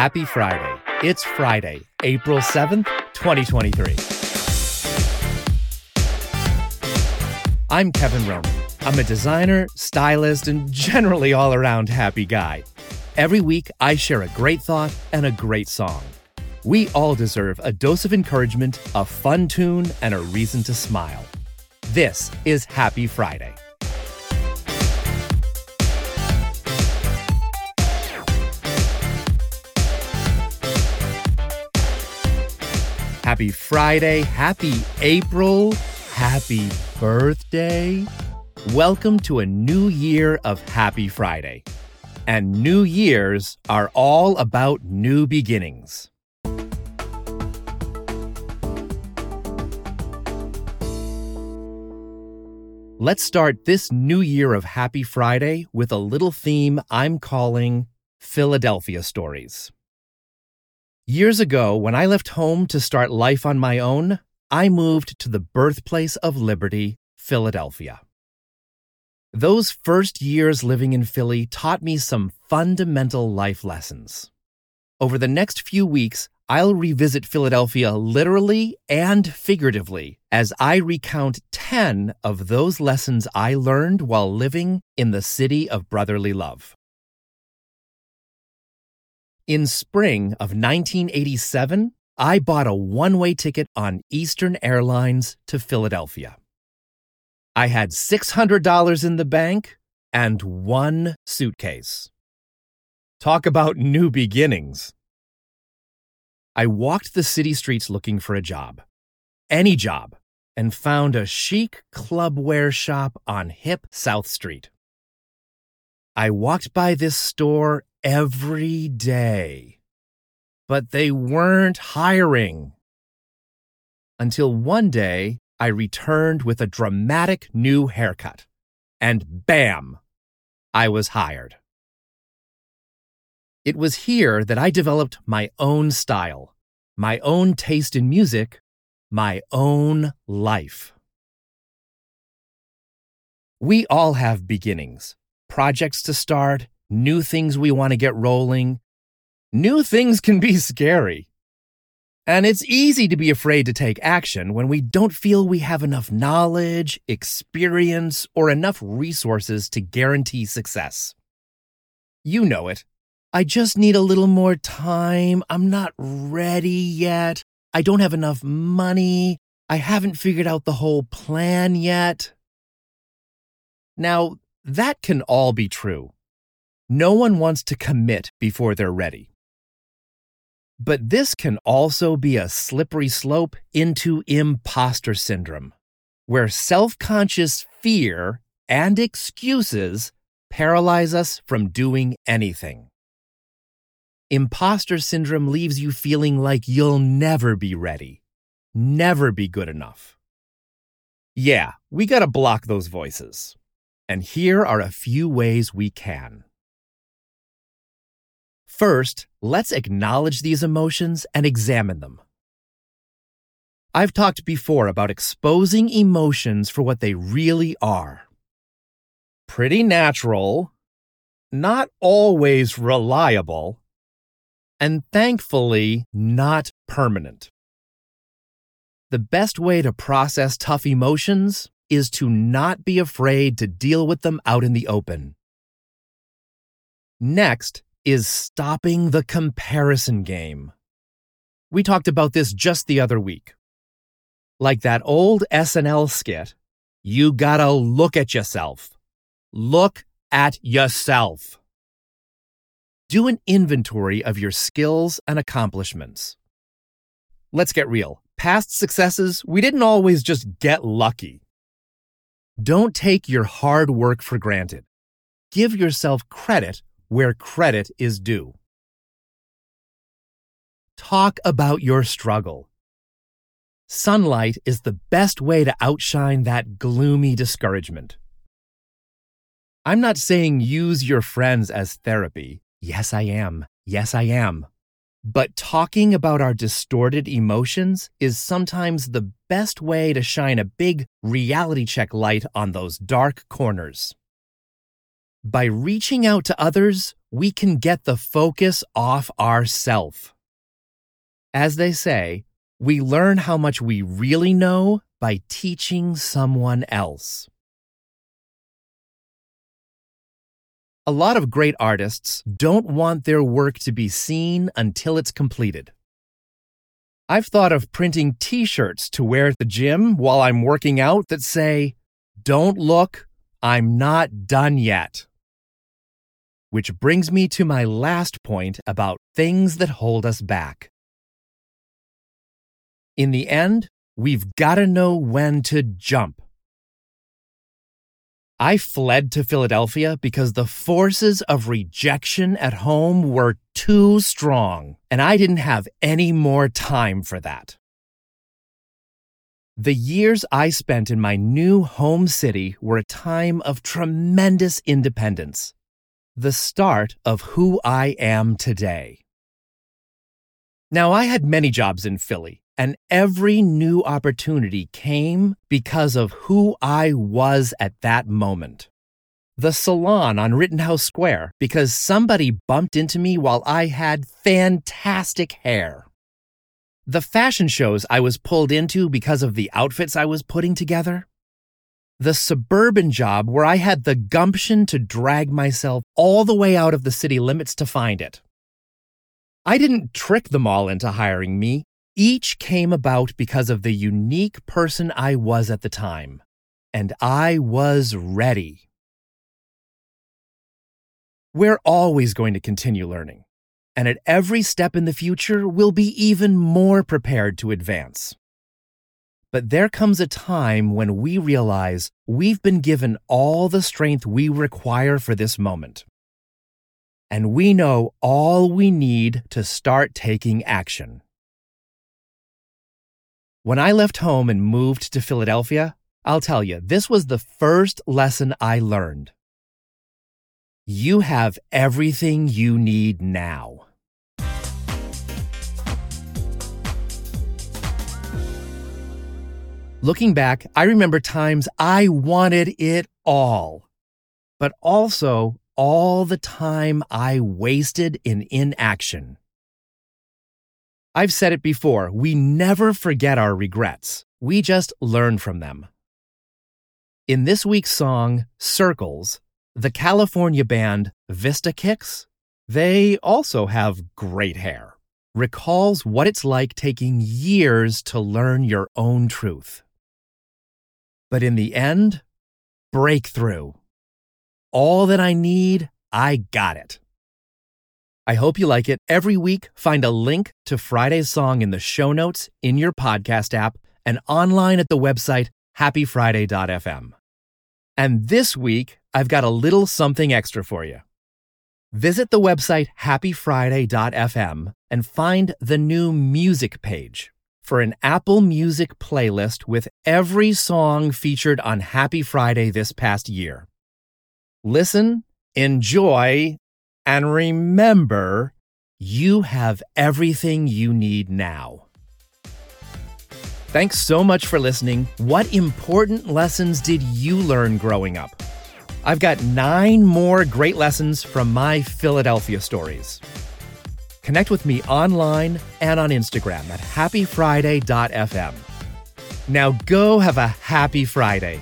Happy Friday. It's Friday, April 7th, 2023. I'm Kevin Roman. I'm a designer, stylist, and generally all around happy guy. Every week, I share a great thought and a great song. We all deserve a dose of encouragement, a fun tune, and a reason to smile. This is Happy Friday. Happy Friday, happy April, happy birthday. Welcome to a new year of Happy Friday. And New Years are all about new beginnings. Let's start this new year of Happy Friday with a little theme I'm calling Philadelphia Stories. Years ago, when I left home to start life on my own, I moved to the birthplace of liberty, Philadelphia. Those first years living in Philly taught me some fundamental life lessons. Over the next few weeks, I'll revisit Philadelphia literally and figuratively as I recount 10 of those lessons I learned while living in the city of brotherly love. In spring of 1987, I bought a one way ticket on Eastern Airlines to Philadelphia. I had $600 in the bank and one suitcase. Talk about new beginnings. I walked the city streets looking for a job, any job, and found a chic clubwear shop on hip South Street. I walked by this store every day, but they weren't hiring. Until one day, I returned with a dramatic new haircut, and bam, I was hired. It was here that I developed my own style, my own taste in music, my own life. We all have beginnings, projects to start, new things we want to get rolling. New things can be scary. And it's easy to be afraid to take action when we don't feel we have enough knowledge, experience, or enough resources to guarantee success. You know it. I just need a little more time. I'm not ready yet. I don't have enough money. I haven't figured out the whole plan yet. Now, that can all be true. No one wants to commit before they're ready. But this can also be a slippery slope into imposter syndrome, where self conscious fear and excuses paralyze us from doing anything. Imposter syndrome leaves you feeling like you'll never be ready, never be good enough. Yeah, we gotta block those voices. And here are a few ways we can. First, let's acknowledge these emotions and examine them. I've talked before about exposing emotions for what they really are. Pretty natural, not always reliable, and thankfully not permanent. The best way to process tough emotions is to not be afraid to deal with them out in the open. Next, is stopping the comparison game. We talked about this just the other week. Like that old SNL skit, you gotta look at yourself. Look at yourself. Do an inventory of your skills and accomplishments. Let's get real. Past successes, we didn't always just get lucky. Don't take your hard work for granted. Give yourself credit where credit is due. Talk about your struggle. Sunlight is the best way to outshine that gloomy discouragement. I'm not saying use your friends as therapy. Yes, I am. Yes, I am. But talking about our distorted emotions is sometimes the best way to shine a big reality check light on those dark corners. By reaching out to others, we can get the focus off ourself. As they say, we learn how much we really know by teaching someone else. A lot of great artists don't want their work to be seen until it's completed. I've thought of printing t shirts to wear at the gym while I'm working out that say, Don't look, I'm not done yet. Which brings me to my last point about things that hold us back. In the end, we've got to know when to jump. I fled to Philadelphia because the forces of rejection at home were too strong, and I didn't have any more time for that. The years I spent in my new home city were a time of tremendous independence, the start of who I am today. Now, I had many jobs in Philly, and every new opportunity came because of who I was at that moment. The salon on Rittenhouse Square because somebody bumped into me while I had fantastic hair. The fashion shows I was pulled into because of the outfits I was putting together. The suburban job where I had the gumption to drag myself all the way out of the city limits to find it. I didn't trick them all into hiring me. Each came about because of the unique person I was at the time, and I was ready. We're always going to continue learning, and at every step in the future, we'll be even more prepared to advance. But there comes a time when we realize we've been given all the strength we require for this moment. And we know all we need to start taking action. When I left home and moved to Philadelphia, I'll tell you, this was the first lesson I learned. You have everything you need now. Looking back, I remember times I wanted it all, but also all the time I wasted in inaction. I've said it before we never forget our regrets, we just learn from them. In this week's song, Circles, the California band Vista Kicks, they also have great hair, recalls what it's like taking years to learn your own truth. But in the end, breakthrough. All that I need, I got it. I hope you like it. Every week, find a link to Friday's song in the show notes in your podcast app and online at the website happyfriday.fm. And this week, I've got a little something extra for you. Visit the website happyfriday.fm and find the new music page for an Apple Music playlist with every song featured on Happy Friday this past year. Listen, enjoy, and remember, you have everything you need now. Thanks so much for listening. What important lessons did you learn growing up? I've got nine more great lessons from my Philadelphia stories. Connect with me online and on Instagram at happyfriday.fm. Now go have a happy Friday